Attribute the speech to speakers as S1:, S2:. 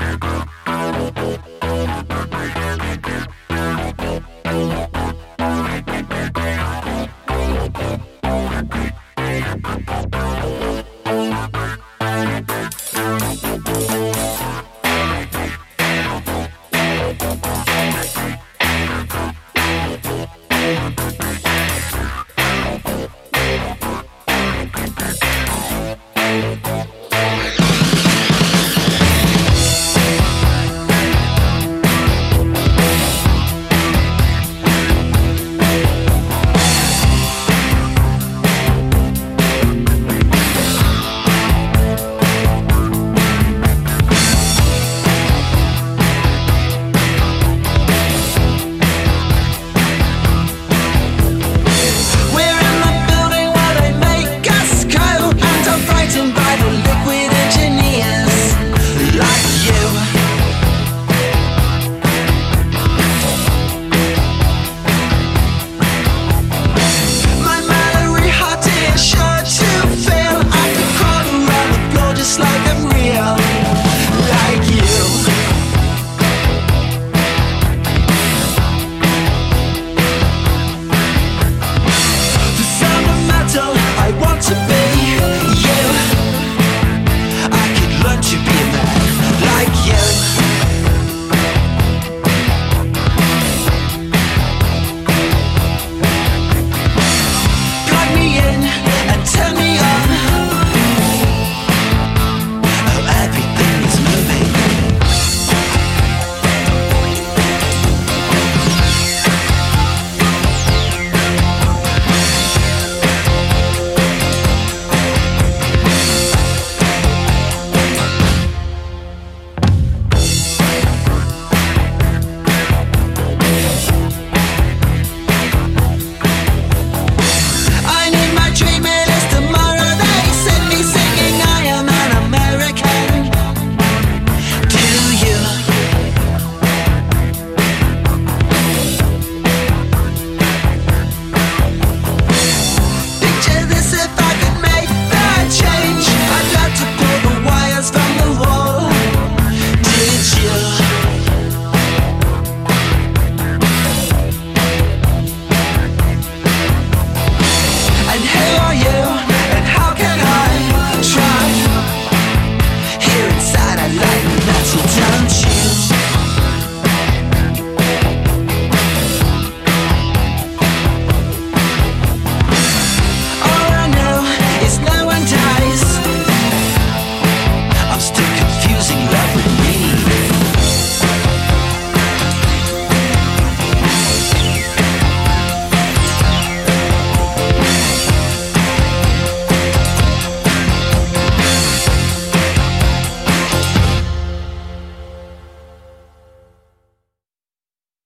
S1: Thank real